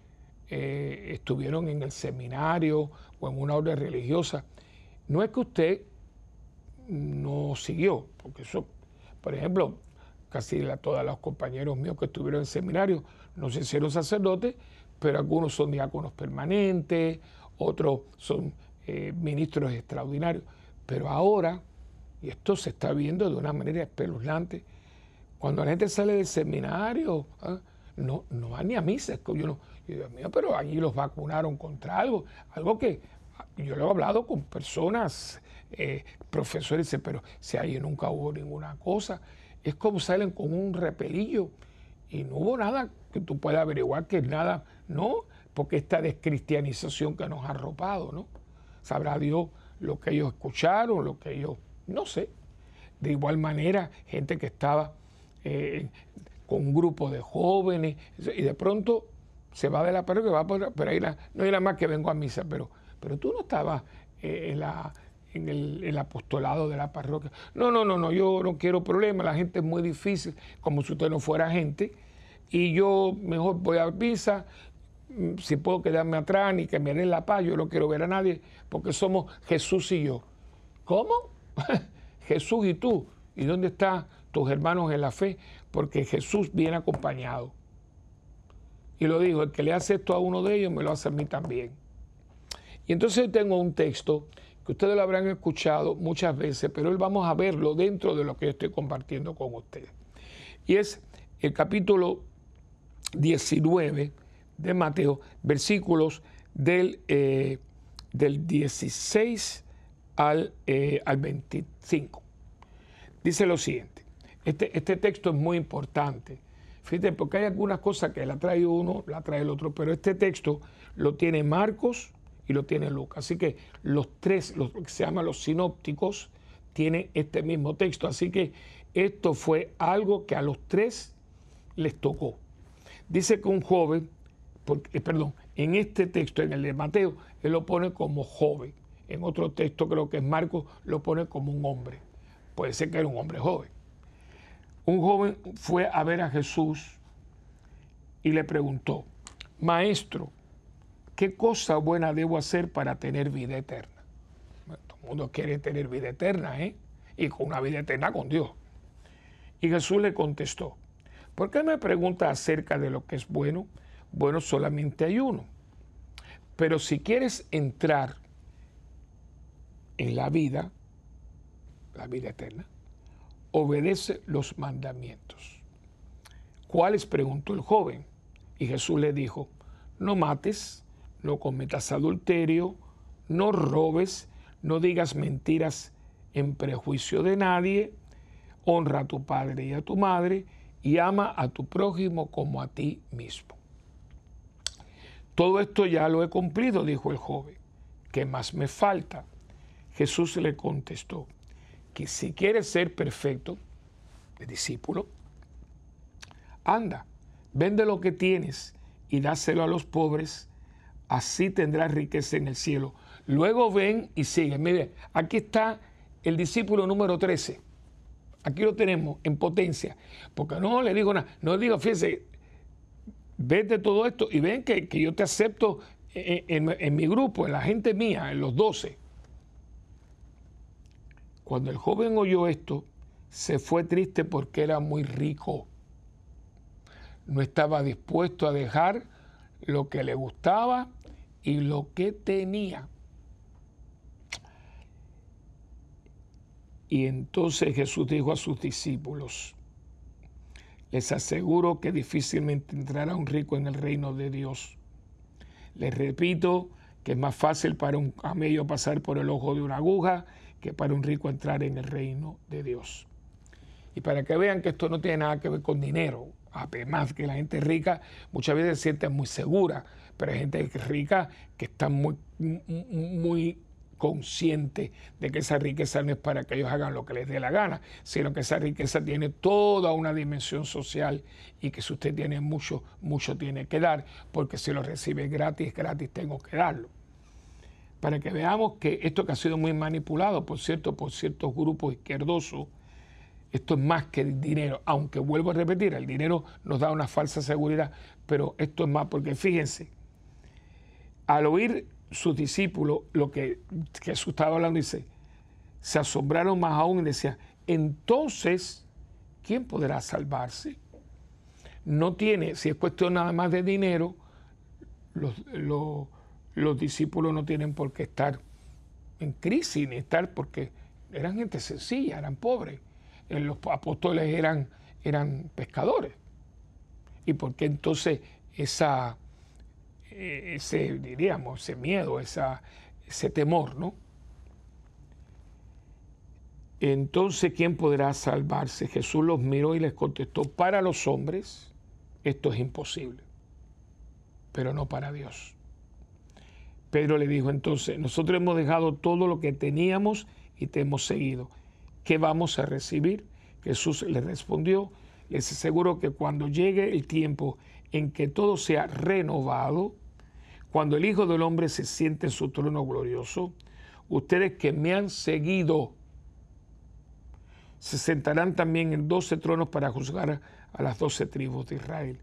eh, estuvieron en el seminario o en una orden religiosa. No es que usted no siguió, porque eso, por ejemplo, casi todos los compañeros míos que estuvieron en seminario no se hicieron sacerdotes, pero algunos son diáconos permanentes, otros son eh, ministros extraordinarios. Pero ahora, y esto se está viendo de una manera espeluznante, cuando la gente sale del seminario, ¿ah? no, no va ni a misa. Yo no, Dios mío, pero allí los vacunaron contra algo, algo que yo lo he hablado con personas, eh, profesores, pero si ahí nunca hubo ninguna cosa, es como salen con un repelillo y no hubo nada que tú puedas averiguar que nada, no, porque esta descristianización que nos ha arropado, ¿no? Sabrá Dios lo que ellos escucharon, lo que ellos, no sé. De igual manera, gente que estaba eh, con un grupo de jóvenes y de pronto se va de la parroquia, va por, pero ahí no era más que vengo a misa, pero, pero tú no estabas eh, en, la, en el, apostolado de la parroquia. No, no, no, no, yo no quiero problemas, la gente es muy difícil, como si usted no fuera gente, y yo mejor voy a misa, mm, si puedo quedarme atrás ni que me den la paz, yo no quiero ver a nadie, porque somos Jesús y yo. ¿Cómo? Jesús y tú. ¿Y dónde están tus hermanos en la fe? Porque Jesús viene acompañado. Y lo digo, el que le hace esto a uno de ellos, me lo hace a mí también. Y entonces tengo un texto ustedes lo habrán escuchado muchas veces, pero hoy vamos a verlo dentro de lo que yo estoy compartiendo con ustedes. Y es el capítulo 19 de Mateo, versículos del, eh, del 16 al, eh, al 25. Dice lo siguiente, este, este texto es muy importante Fíjate, porque hay algunas cosas que la trae uno, la trae el otro, pero este texto lo tiene Marcos y lo tiene Lucas. Así que los tres, lo que se llaman los sinópticos, tienen este mismo texto. Así que esto fue algo que a los tres les tocó. Dice que un joven, porque, eh, perdón, en este texto, en el de Mateo, él lo pone como joven. En otro texto, creo que es Marcos, lo pone como un hombre. Puede ser que era un hombre joven un joven fue a ver a Jesús y le preguntó, Maestro, ¿qué cosa buena debo hacer para tener vida eterna? todo el mundo quiere tener vida eterna, ¿eh? Y con una vida eterna con Dios. Y Jesús le contestó, ¿por qué me pregunta acerca de lo que es bueno? Bueno, solamente hay uno. Pero si quieres entrar en la vida, la vida eterna, obedece los mandamientos. ¿Cuáles? preguntó el joven. Y Jesús le dijo, no mates, no cometas adulterio, no robes, no digas mentiras en prejuicio de nadie, honra a tu padre y a tu madre, y ama a tu prójimo como a ti mismo. Todo esto ya lo he cumplido, dijo el joven. ¿Qué más me falta? Jesús le contestó, que si quieres ser perfecto, discípulo, anda, vende lo que tienes y dáselo a los pobres, así tendrás riqueza en el cielo. Luego ven y sigue. Mire, aquí está el discípulo número 13. Aquí lo tenemos en potencia. Porque no le digo nada, no le digo, fíjese, vete todo esto y ven que, yo te acepto en, mi grupo, en la gente mía, en los doce. Cuando el joven oyó esto, se fue triste porque era muy rico. No estaba dispuesto a dejar lo que le gustaba y lo que tenía. Y entonces Jesús dijo a sus discípulos, les aseguro que difícilmente entrará un rico en el reino de Dios. Les repito que es más fácil para un camello pasar por el ojo de una aguja que para un rico entrar en el reino de Dios. Y para que vean que esto no tiene nada que ver con dinero, además que la gente rica muchas veces se siente muy segura, pero hay gente rica que está muy, muy consciente de que esa riqueza no es para que ellos hagan lo que les dé la gana, sino que esa riqueza tiene toda una dimensión social y que si usted tiene mucho, mucho tiene que dar, porque si lo recibe gratis, gratis tengo que darlo. Para que veamos que esto que ha sido muy manipulado, por cierto, por ciertos grupos izquierdosos, esto es más que dinero, aunque vuelvo a repetir, el dinero nos da una falsa seguridad, pero esto es más porque fíjense, al oír sus discípulos, lo que Jesús estaba hablando, dice, se asombraron más aún y decían, entonces, ¿quién podrá salvarse? No tiene, si es cuestión nada más de dinero, los, los, discípulos no tienen por qué estar en crisis ni estar porque eran gente sencilla, eran pobres. Eh, los apóstoles eran, eran pescadores. ¿Y por qué entonces esa, ese, diríamos, ese miedo, ese temor, ¿no? Entonces, ¿quién podrá salvarse? Jesús los miró y les contestó, para los hombres esto es imposible, pero no para Dios. Pedro le dijo entonces, nosotros hemos dejado todo lo que teníamos y te hemos seguido. ¿Qué vamos a recibir? Jesús le respondió, les aseguro que cuando llegue el tiempo en que todo sea renovado, cuando el Hijo del Hombre se siente en su trono glorioso, ustedes que me han seguido se sentarán también en doce tronos para juzgar a las doce tribus de Israel.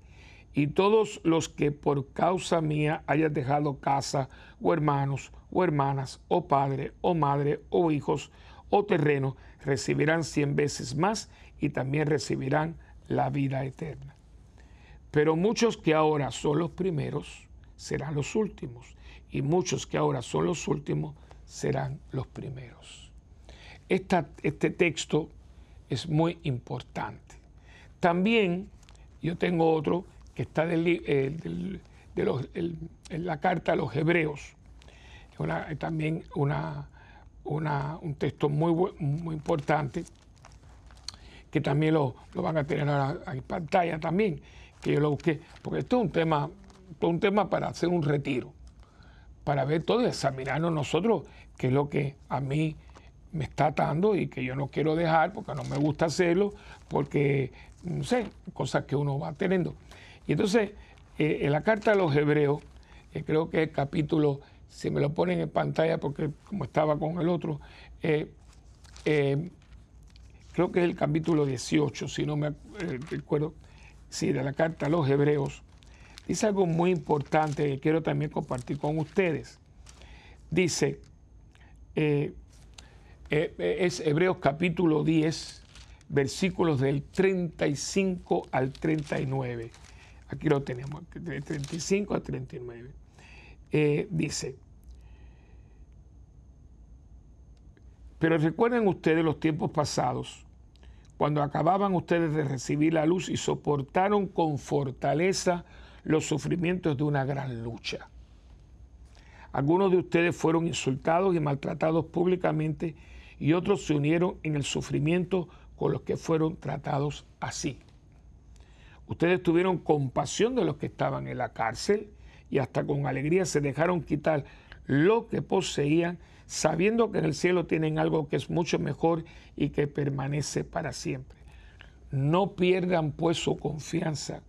Y todos los que por causa mía hayan dejado casa, o hermanos, o hermanas, o padre, o madre, o hijos, o terreno, recibirán cien veces más y también recibirán la vida eterna. Pero muchos que ahora son los primeros, serán los últimos, y muchos que ahora son los últimos serán los primeros. este texto es muy importante. También yo tengo otro que está eh, en la carta a los hebreos, también una, un texto muy, muy importante, que también lo, van a tener ahora en pantalla también, que yo lo busqué, porque esto es un tema un tema para hacer un retiro, para ver todo y examinarnos nosotros qué es lo que a mí me está atando y que yo no quiero dejar porque no me gusta hacerlo, porque, no sé, cosas que uno va teniendo. Y entonces, eh, en la carta de los hebreos, eh, creo que el capítulo, si me lo ponen en pantalla, porque como estaba con el otro, eh, creo que es el capítulo 18, si no me recuerdo, sí, de la carta a los hebreos, dice algo muy importante que quiero también compartir con ustedes. Dice, eh, eh, es Hebreos capítulo 10, versículos del 35 al 39. Aquí lo tenemos, del 35 al 39. Eh, dice, pero recuerden ustedes los tiempos pasados, cuando acababan ustedes de recibir la luz y soportaron con fortaleza los sufrimientos de una gran lucha. Algunos de ustedes fueron insultados y maltratados públicamente y otros se unieron en el sufrimiento con los que fueron tratados así. Ustedes tuvieron compasión de los que estaban en la cárcel y hasta con alegría se dejaron quitar lo que poseían, sabiendo que en el cielo tienen algo que es mucho mejor y que permanece para siempre. No pierdan pues su confianza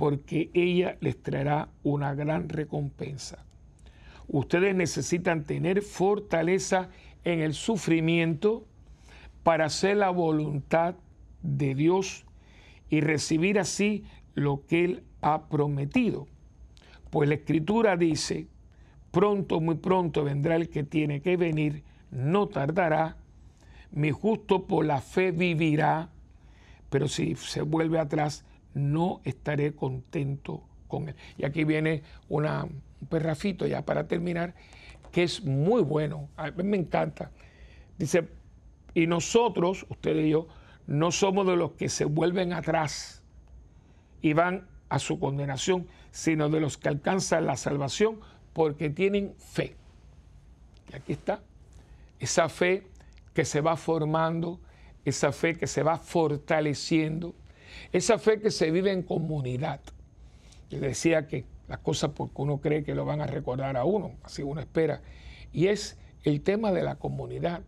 porque ella les traerá una gran recompensa. Ustedes necesitan tener fortaleza en el sufrimiento para hacer la voluntad de Dios y recibir así lo que Él ha prometido. Pues la escritura dice, pronto, muy pronto vendrá el que tiene que venir, no tardará, mi justo por la fe vivirá, pero si se vuelve atrás, no estaré contento con él. Y aquí viene una, un perrafito ya para terminar, que es muy bueno, a mí me encanta. Dice, y nosotros, usted y yo, no somos de los que se vuelven atrás y van a su condenación, sino de los que alcanzan la salvación porque tienen fe. Y aquí está, esa fe que se va formando, esa fe que se va fortaleciendo, esa fe que se vive en comunidad. Yo decía que las cosas porque uno cree que lo van a recordar a uno, así uno espera, y es el tema de la comunidad.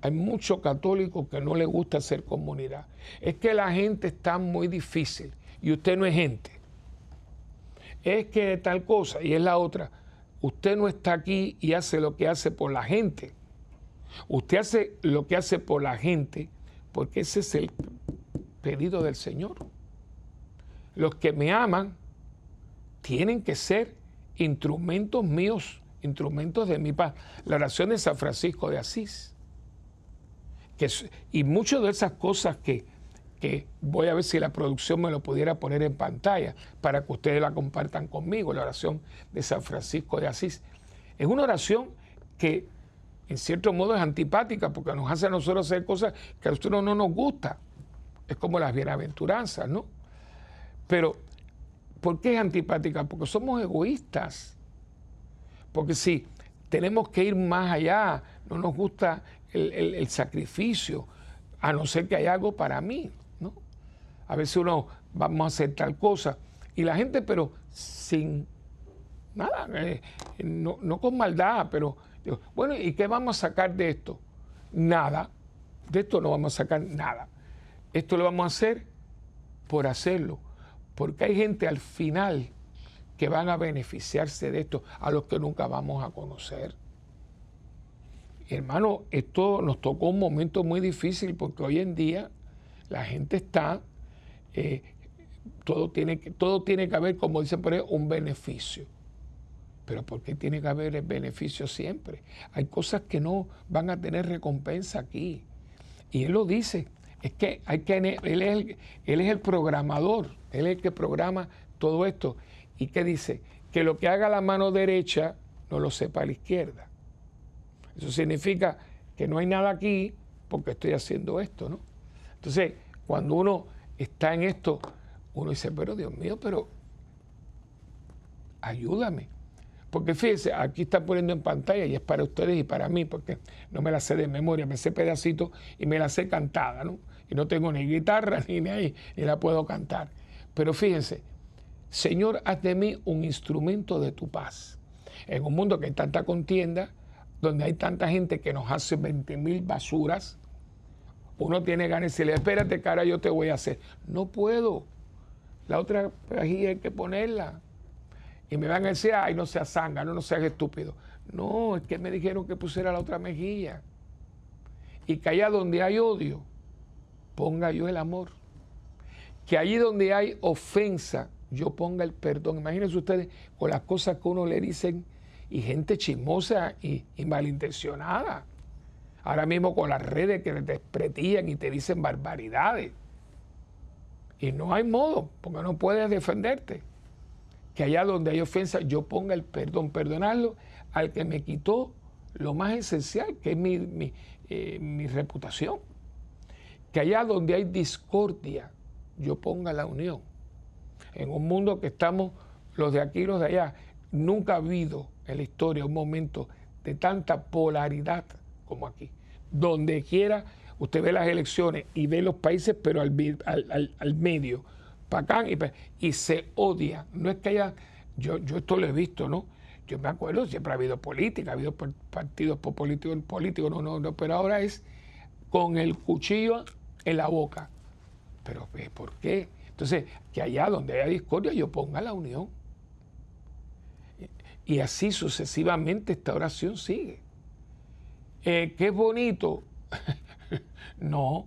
Hay muchos católicos que no les gusta hacer comunidad. Es que la gente está muy difícil y usted no es gente. Es que tal cosa y es la otra. Usted no está aquí y hace lo que hace por la gente. Usted hace lo que hace por la gente porque ese es el pedido del Señor. Los que me aman tienen que ser instrumentos míos, instrumentos de mi paz. La oración de San Francisco de Asís y muchas de esas cosas que, que voy a ver si la producción me lo pudiera poner en pantalla para que ustedes la compartan conmigo, la oración de San Francisco de Asís. Es una oración que en cierto modo es antipática porque nos hace a nosotros hacer cosas que a nosotros no nos gusta. Es como las bienaventuranzas, ¿no? Pero, ¿por qué es antipática? Porque somos egoístas. Porque si tenemos que ir más allá, no nos gusta el, sacrificio, a no ser que haya algo para mí, ¿no? A veces uno vamos a hacer tal cosa y la gente, pero sin nada, eh, no, no, con maldad, pero bueno, ¿y qué vamos a sacar de esto? Nada, de esto no vamos a sacar nada. Esto lo vamos a hacer por hacerlo, porque hay gente al final que van a beneficiarse de esto, a los que nunca vamos a conocer. Hermano, esto nos tocó un momento muy difícil porque hoy en día la gente está, eh, todo, tiene que, todo tiene que haber, como dicen por ahí, un beneficio. Pero ¿por qué tiene que haber el beneficio siempre? Hay cosas que no van a tener recompensa aquí. Y él lo dice, es que hay que él es el, él es el programador, él es el que programa todo esto. ¿Y qué dice? Que lo que haga la mano derecha no lo sepa la izquierda. Eso significa que no hay nada aquí porque estoy haciendo esto, ¿no? Entonces, cuando uno está en esto, uno dice, pero Dios mío, pero ayúdame. Porque fíjense, aquí está poniendo en pantalla y es para ustedes y para mí, porque no me la sé de memoria, me sé pedacito y me la sé cantada, ¿no? Y no tengo ni guitarra ni, ni, ni la puedo cantar. Pero fíjense, Señor, haz de mí un instrumento de tu paz. En un mundo que hay tanta contienda, donde hay tanta gente que nos hace 20 mil basuras, uno tiene ganas de decirle, espérate, cara, yo te voy a hacer. No puedo. La otra mejilla hay que ponerla. Y me van a decir, ay, no seas sanga, no, no seas estúpido. No, es que me dijeron que pusiera la otra mejilla. Y que allá donde hay odio, ponga yo el amor. Que allí donde hay ofensa, yo ponga el perdón. Imagínense ustedes con las cosas que uno le dicen y gente chismosa y, malintencionada. Ahora mismo con las redes que te despretían y te dicen barbaridades. Y no hay modo, porque no puedes defenderte. Que allá donde hay ofensa, yo ponga el perdón, perdonarlo al que me quitó lo más esencial, que es mi, mi, eh, mi reputación. Que allá donde hay discordia, yo ponga la unión. En un mundo que estamos los de aquí y los de allá, nunca ha habido en la historia un momento de tanta polaridad como aquí. Donde quiera, usted ve las elecciones y ve los países, pero al, medio, para acá, y, se odia. No es que haya, yo, yo esto lo he visto, ¿no? Yo me acuerdo, siempre ha habido política, ha habido partidos políticos, políticos, no, no, no, pero ahora es con el cuchillo en la boca. Pero ¿por qué? Entonces, que allá donde haya discordia yo ponga la unión. Y así sucesivamente esta oración sigue. Eh, ¿Qué bonito? no,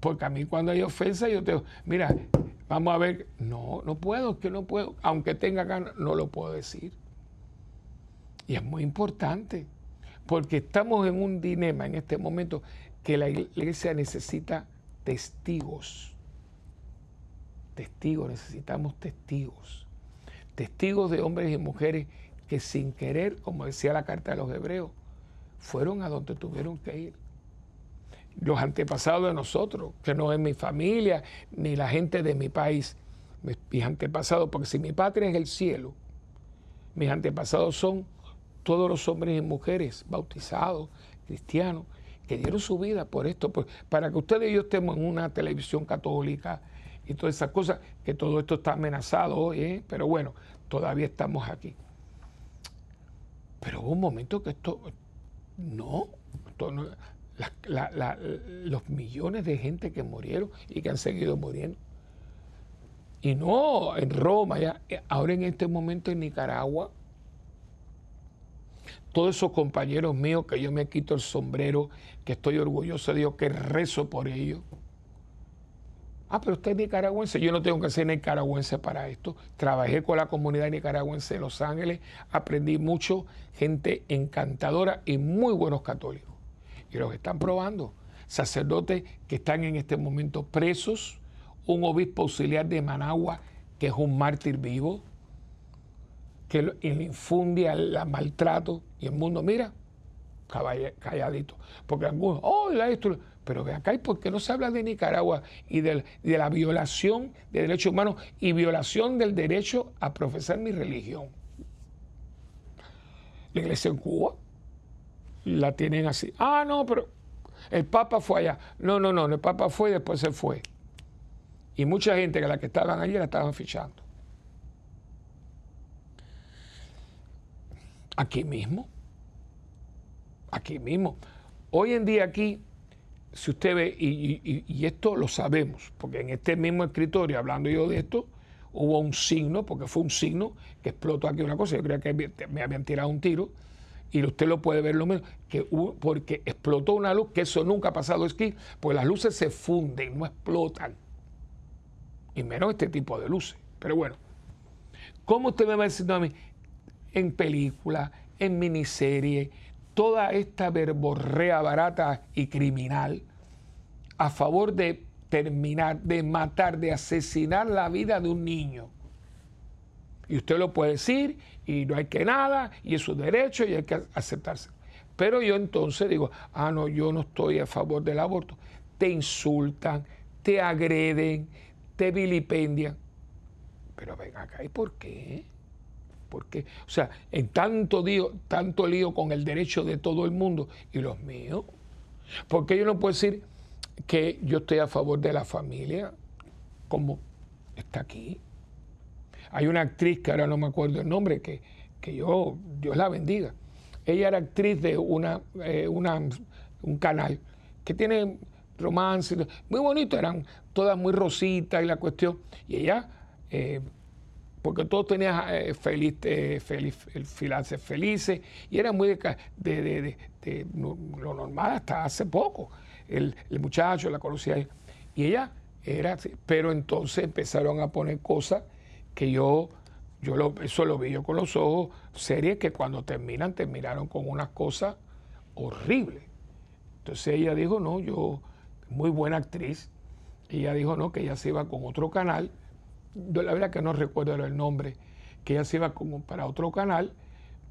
porque a mí cuando hay ofensa yo te digo, mira, vamos a ver, no, no puedo, es que no puedo, aunque tenga ganas, no lo puedo decir. Y es muy importante, porque estamos en un dilema en este momento que la iglesia necesita testigos. Testigos, necesitamos testigos. Testigos de hombres y mujeres que sin querer, como decía la carta de los hebreos, fueron a donde tuvieron que ir. Los antepasados de nosotros, que no es mi familia ni la gente de mi país, mis antepasados, porque si mi patria es el cielo, mis antepasados son todos los hombres y mujeres bautizados, cristianos, que dieron su vida por esto, pues, para que ustedes y yo estemos en una televisión católica y todas esas cosas, que todo esto está amenazado hoy, ¿eh? pero bueno, todavía estamos aquí. Pero hubo un momento que esto, no, los millones de gente que murieron y que han seguido muriendo. Y no en Roma, ya, ahora en este momento en Nicaragua, todos esos compañeros míos que yo me quito el sombrero, que estoy orgulloso de Dios, que rezo por ellos. Ah, pero usted es nicaragüense. Yo no tengo que ser nicaragüense para esto. Trabajé con la comunidad nicaragüense de Los Ángeles, aprendí mucho, gente encantadora y muy buenos católicos. Y los están probando. Sacerdotes que están en este momento presos, un obispo auxiliar de Managua que es un mártir vivo, que le infunde el maltrato y el mundo, mira, calladito. Porque algunos, oh, esto. Pero ve acá, ¿y por qué no se habla de Nicaragua y de, la violación de derechos humanos y violación del derecho a profesar mi religión? La iglesia en Cuba la tienen así. Ah, no, pero el Papa fue allá. No, no, no, el Papa fue y después se fue. Y mucha gente que la que estaban allí la estaban fichando. Aquí mismo. Aquí mismo. Hoy en día aquí, si usted ve, y, esto lo sabemos, porque en este mismo escritorio, hablando yo de esto, hubo un signo, porque fue un signo que explotó aquí una cosa, yo creo que me habían tirado un tiro, y usted lo puede ver lo menos, que porque explotó una luz, que eso nunca ha pasado aquí, pues las luces se funden, no explotan. Y menos este tipo de luces. Pero bueno, ¿cómo usted me va diciendo a mí? En películas, en miniseries, toda esta verborrea barata y criminal a favor de terminar, de matar, de asesinar la vida de un niño. Y usted lo puede decir y no hay que nada y es su derecho y hay que aceptarse. Pero yo entonces digo, ah, no, yo no estoy a favor del aborto. Te insultan, te agreden, te vilipendian. Pero ven acá, ¿y por qué? Porque, o sea, en tanto lío, tanto lío con el derecho de todo el mundo y los míos. Porque yo no puedo decir que yo estoy a favor de la familia, como está aquí. Hay una actriz que ahora no me acuerdo el nombre, que, que yo, Dios la bendiga. Ella era actriz de una, eh, una, un canal que tiene romance, muy bonito, eran todas muy rositas y la cuestión. Y ella eh, porque todos tenían eh, feliz, eh, felices y era muy de, lo normal hasta hace poco. El, muchacho la conocía y ella era así, pero entonces empezaron a poner cosas que yo, yo lo, eso lo vi yo con los ojos, series que cuando terminan, terminaron con unas cosas horribles. Entonces ella dijo, no, yo, muy buena actriz, ella dijo, no, que ella se iba con otro canal la verdad que no recuerdo el nombre, que ella se iba como para otro canal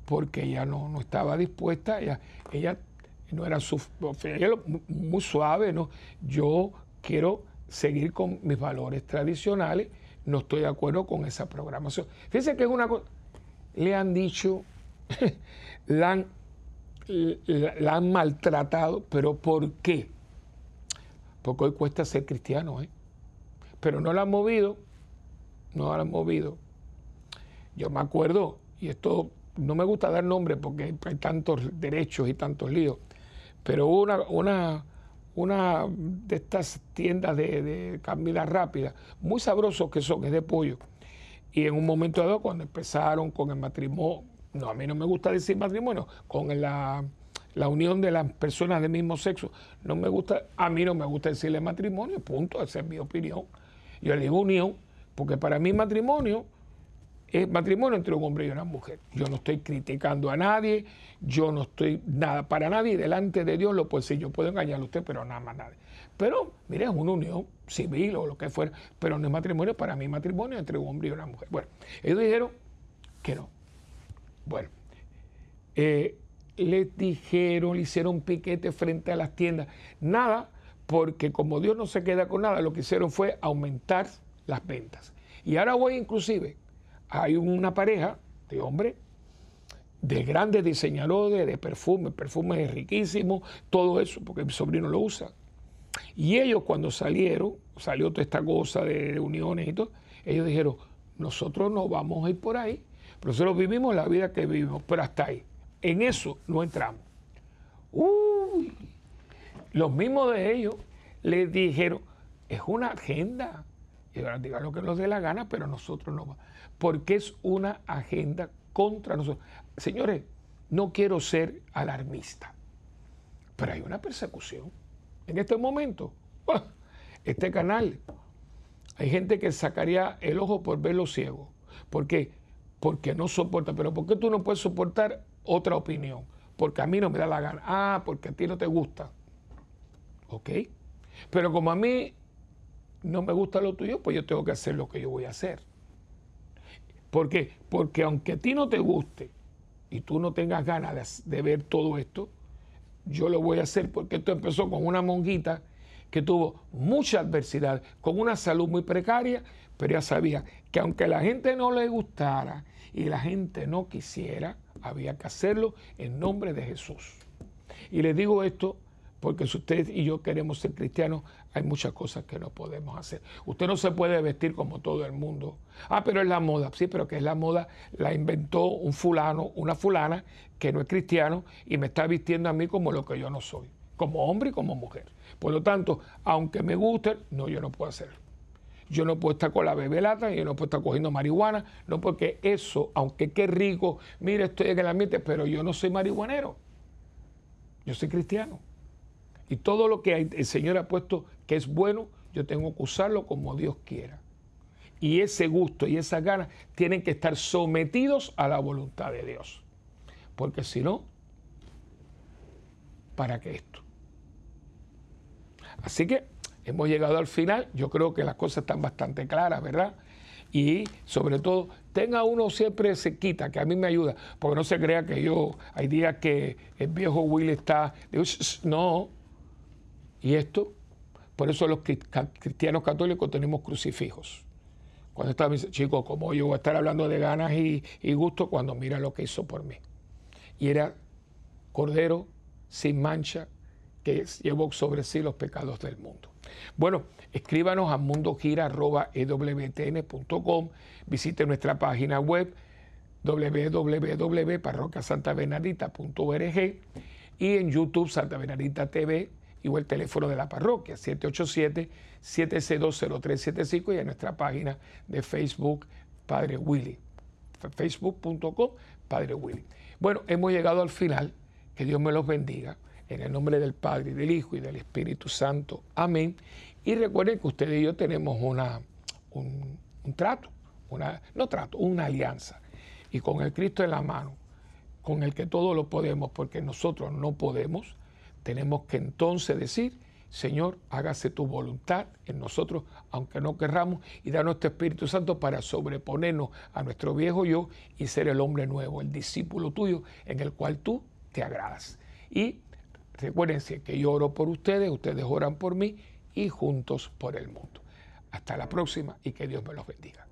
porque ella no, no estaba dispuesta, ella, ella no era su, muy suave, ¿no? Yo quiero seguir con mis valores tradicionales, no estoy de acuerdo con esa programación. Fíjense que es una cosa, le han dicho, la han, la han maltratado, pero ¿por qué? Porque hoy cuesta ser cristiano, ¿eh? Pero no la han movido no han movido. Yo me acuerdo, y esto no me gusta dar nombre porque hay tantos derechos y tantos líos, pero una, una, una de estas tiendas de, comida rápida, muy sabrosos que son, es de pollo. Y en un momento dado, cuando empezaron con el matrimonio, no, a mí no me gusta decir matrimonio, con la, la unión de las personas del mismo sexo, no me gusta, a mí no me gusta decirle matrimonio, punto, esa es mi opinión Yo le digo unión, porque para mí matrimonio es matrimonio entre un hombre y una mujer. Yo no estoy criticando a nadie, yo no estoy nada para nadie, delante de Dios lo puedo decir, yo puedo engañar a usted, pero nada más nadie. Pero, mire, es una unión civil o lo que fuera, pero no es matrimonio, para mí matrimonio entre un hombre y una mujer. Bueno, ellos dijeron que no. Bueno, eh, les dijeron, le hicieron piquete frente a las tiendas. Nada, porque como Dios no se queda con nada, lo que hicieron fue aumentar las ventas. Y ahora voy inclusive, hay una pareja de hombre, de grandes diseñadores de perfumes, perfumes riquísimos, todo eso, porque mi sobrino lo usa. Y ellos cuando salieron, salió toda esta cosa de reuniones y todo, ellos dijeron, nosotros no vamos a ir por ahí, nosotros vivimos la vida que vivimos, pero hasta ahí. En eso no entramos. Uy, los mismos de ellos les dijeron, es una agenda. Y digan lo que nos dé la gana, pero nosotros no. Porque es una agenda contra nosotros. Señores, no quiero ser alarmista, pero hay una persecución. En este momento, este canal, hay gente que sacaría el ojo por verlo ciego. ¿Por qué? Porque no soporta. Pero ¿por qué tú no puedes soportar otra opinión, porque a mí no me da la gana. Ah, porque a ti no te gusta. ¿Ok? Pero como a mí no me gusta lo tuyo, pues yo tengo que hacer lo que yo voy a hacer. ¿Por qué? Porque aunque a ti no te guste y tú no tengas ganas de, ver todo esto, yo lo voy a hacer porque esto empezó con una monguita que tuvo mucha adversidad, con una salud muy precaria, pero ella sabía que aunque la gente no le gustara y la gente no quisiera, había que hacerlo en nombre de Jesús. Y les digo esto porque si usted y yo queremos ser cristianos, hay muchas cosas que no podemos hacer. Usted no se puede vestir como todo el mundo. Ah, pero es la moda. Sí, pero que es la moda, la inventó un fulano, una fulana que no es cristiano y me está vistiendo a mí como lo que yo no soy, como hombre y como mujer. Por lo tanto, aunque me guste, no, yo no puedo hacerlo. Yo no puedo estar con la bebelata, yo no puedo estar cogiendo marihuana, no porque eso, aunque qué rico, mire, estoy en el ambiente, pero yo no soy marihuanero. Yo soy cristiano. Y todo lo que el Señor ha puesto que es bueno, yo tengo que usarlo como Dios quiera. Y ese gusto y esas ganas tienen que estar sometidos a la voluntad de Dios. Porque si no, ¿para qué esto? Así que hemos llegado al final. Yo creo que las cosas están bastante claras, ¿verdad? Y sobre todo, tenga uno siempre se quita, que a mí me ayuda, porque no se crea que yo, hay días que el viejo Will está, no. Y esto, por eso los cristianos católicos tenemos crucifijos. Cuando estaba diciendo, chicos, como yo voy a estar hablando de ganas y, y gusto cuando mira lo que hizo por mí. Y era cordero sin mancha que llevó sobre sí los pecados del mundo. Bueno, escríbanos a mundogira.ewtn.com, visite nuestra página web www.parroquiasantabernadita.org y en YouTube Santa Bernadita TV y el teléfono de la parroquia 787-7620375 y en nuestra página de Facebook Padre Willy, facebook.com Padre Willy. Bueno, hemos llegado al final, que Dios me los bendiga. En el nombre del Padre, del Hijo y del Espíritu Santo. Amén. Y recuerden que ustedes y yo tenemos una, un, trato, una, no trato, una alianza. Y con el Cristo en la mano, con el que todo lo podemos, porque nosotros no podemos, tenemos que entonces decir, Señor, hágase tu voluntad en nosotros, aunque no querramos, y da nuestro Espíritu Santo para sobreponernos a nuestro viejo yo y ser el hombre nuevo, el discípulo tuyo, en el cual tú te agradas. Y Recuérdense que yo oro por ustedes, ustedes oran por mí y juntos por el mundo. Hasta la próxima y que Dios me los bendiga.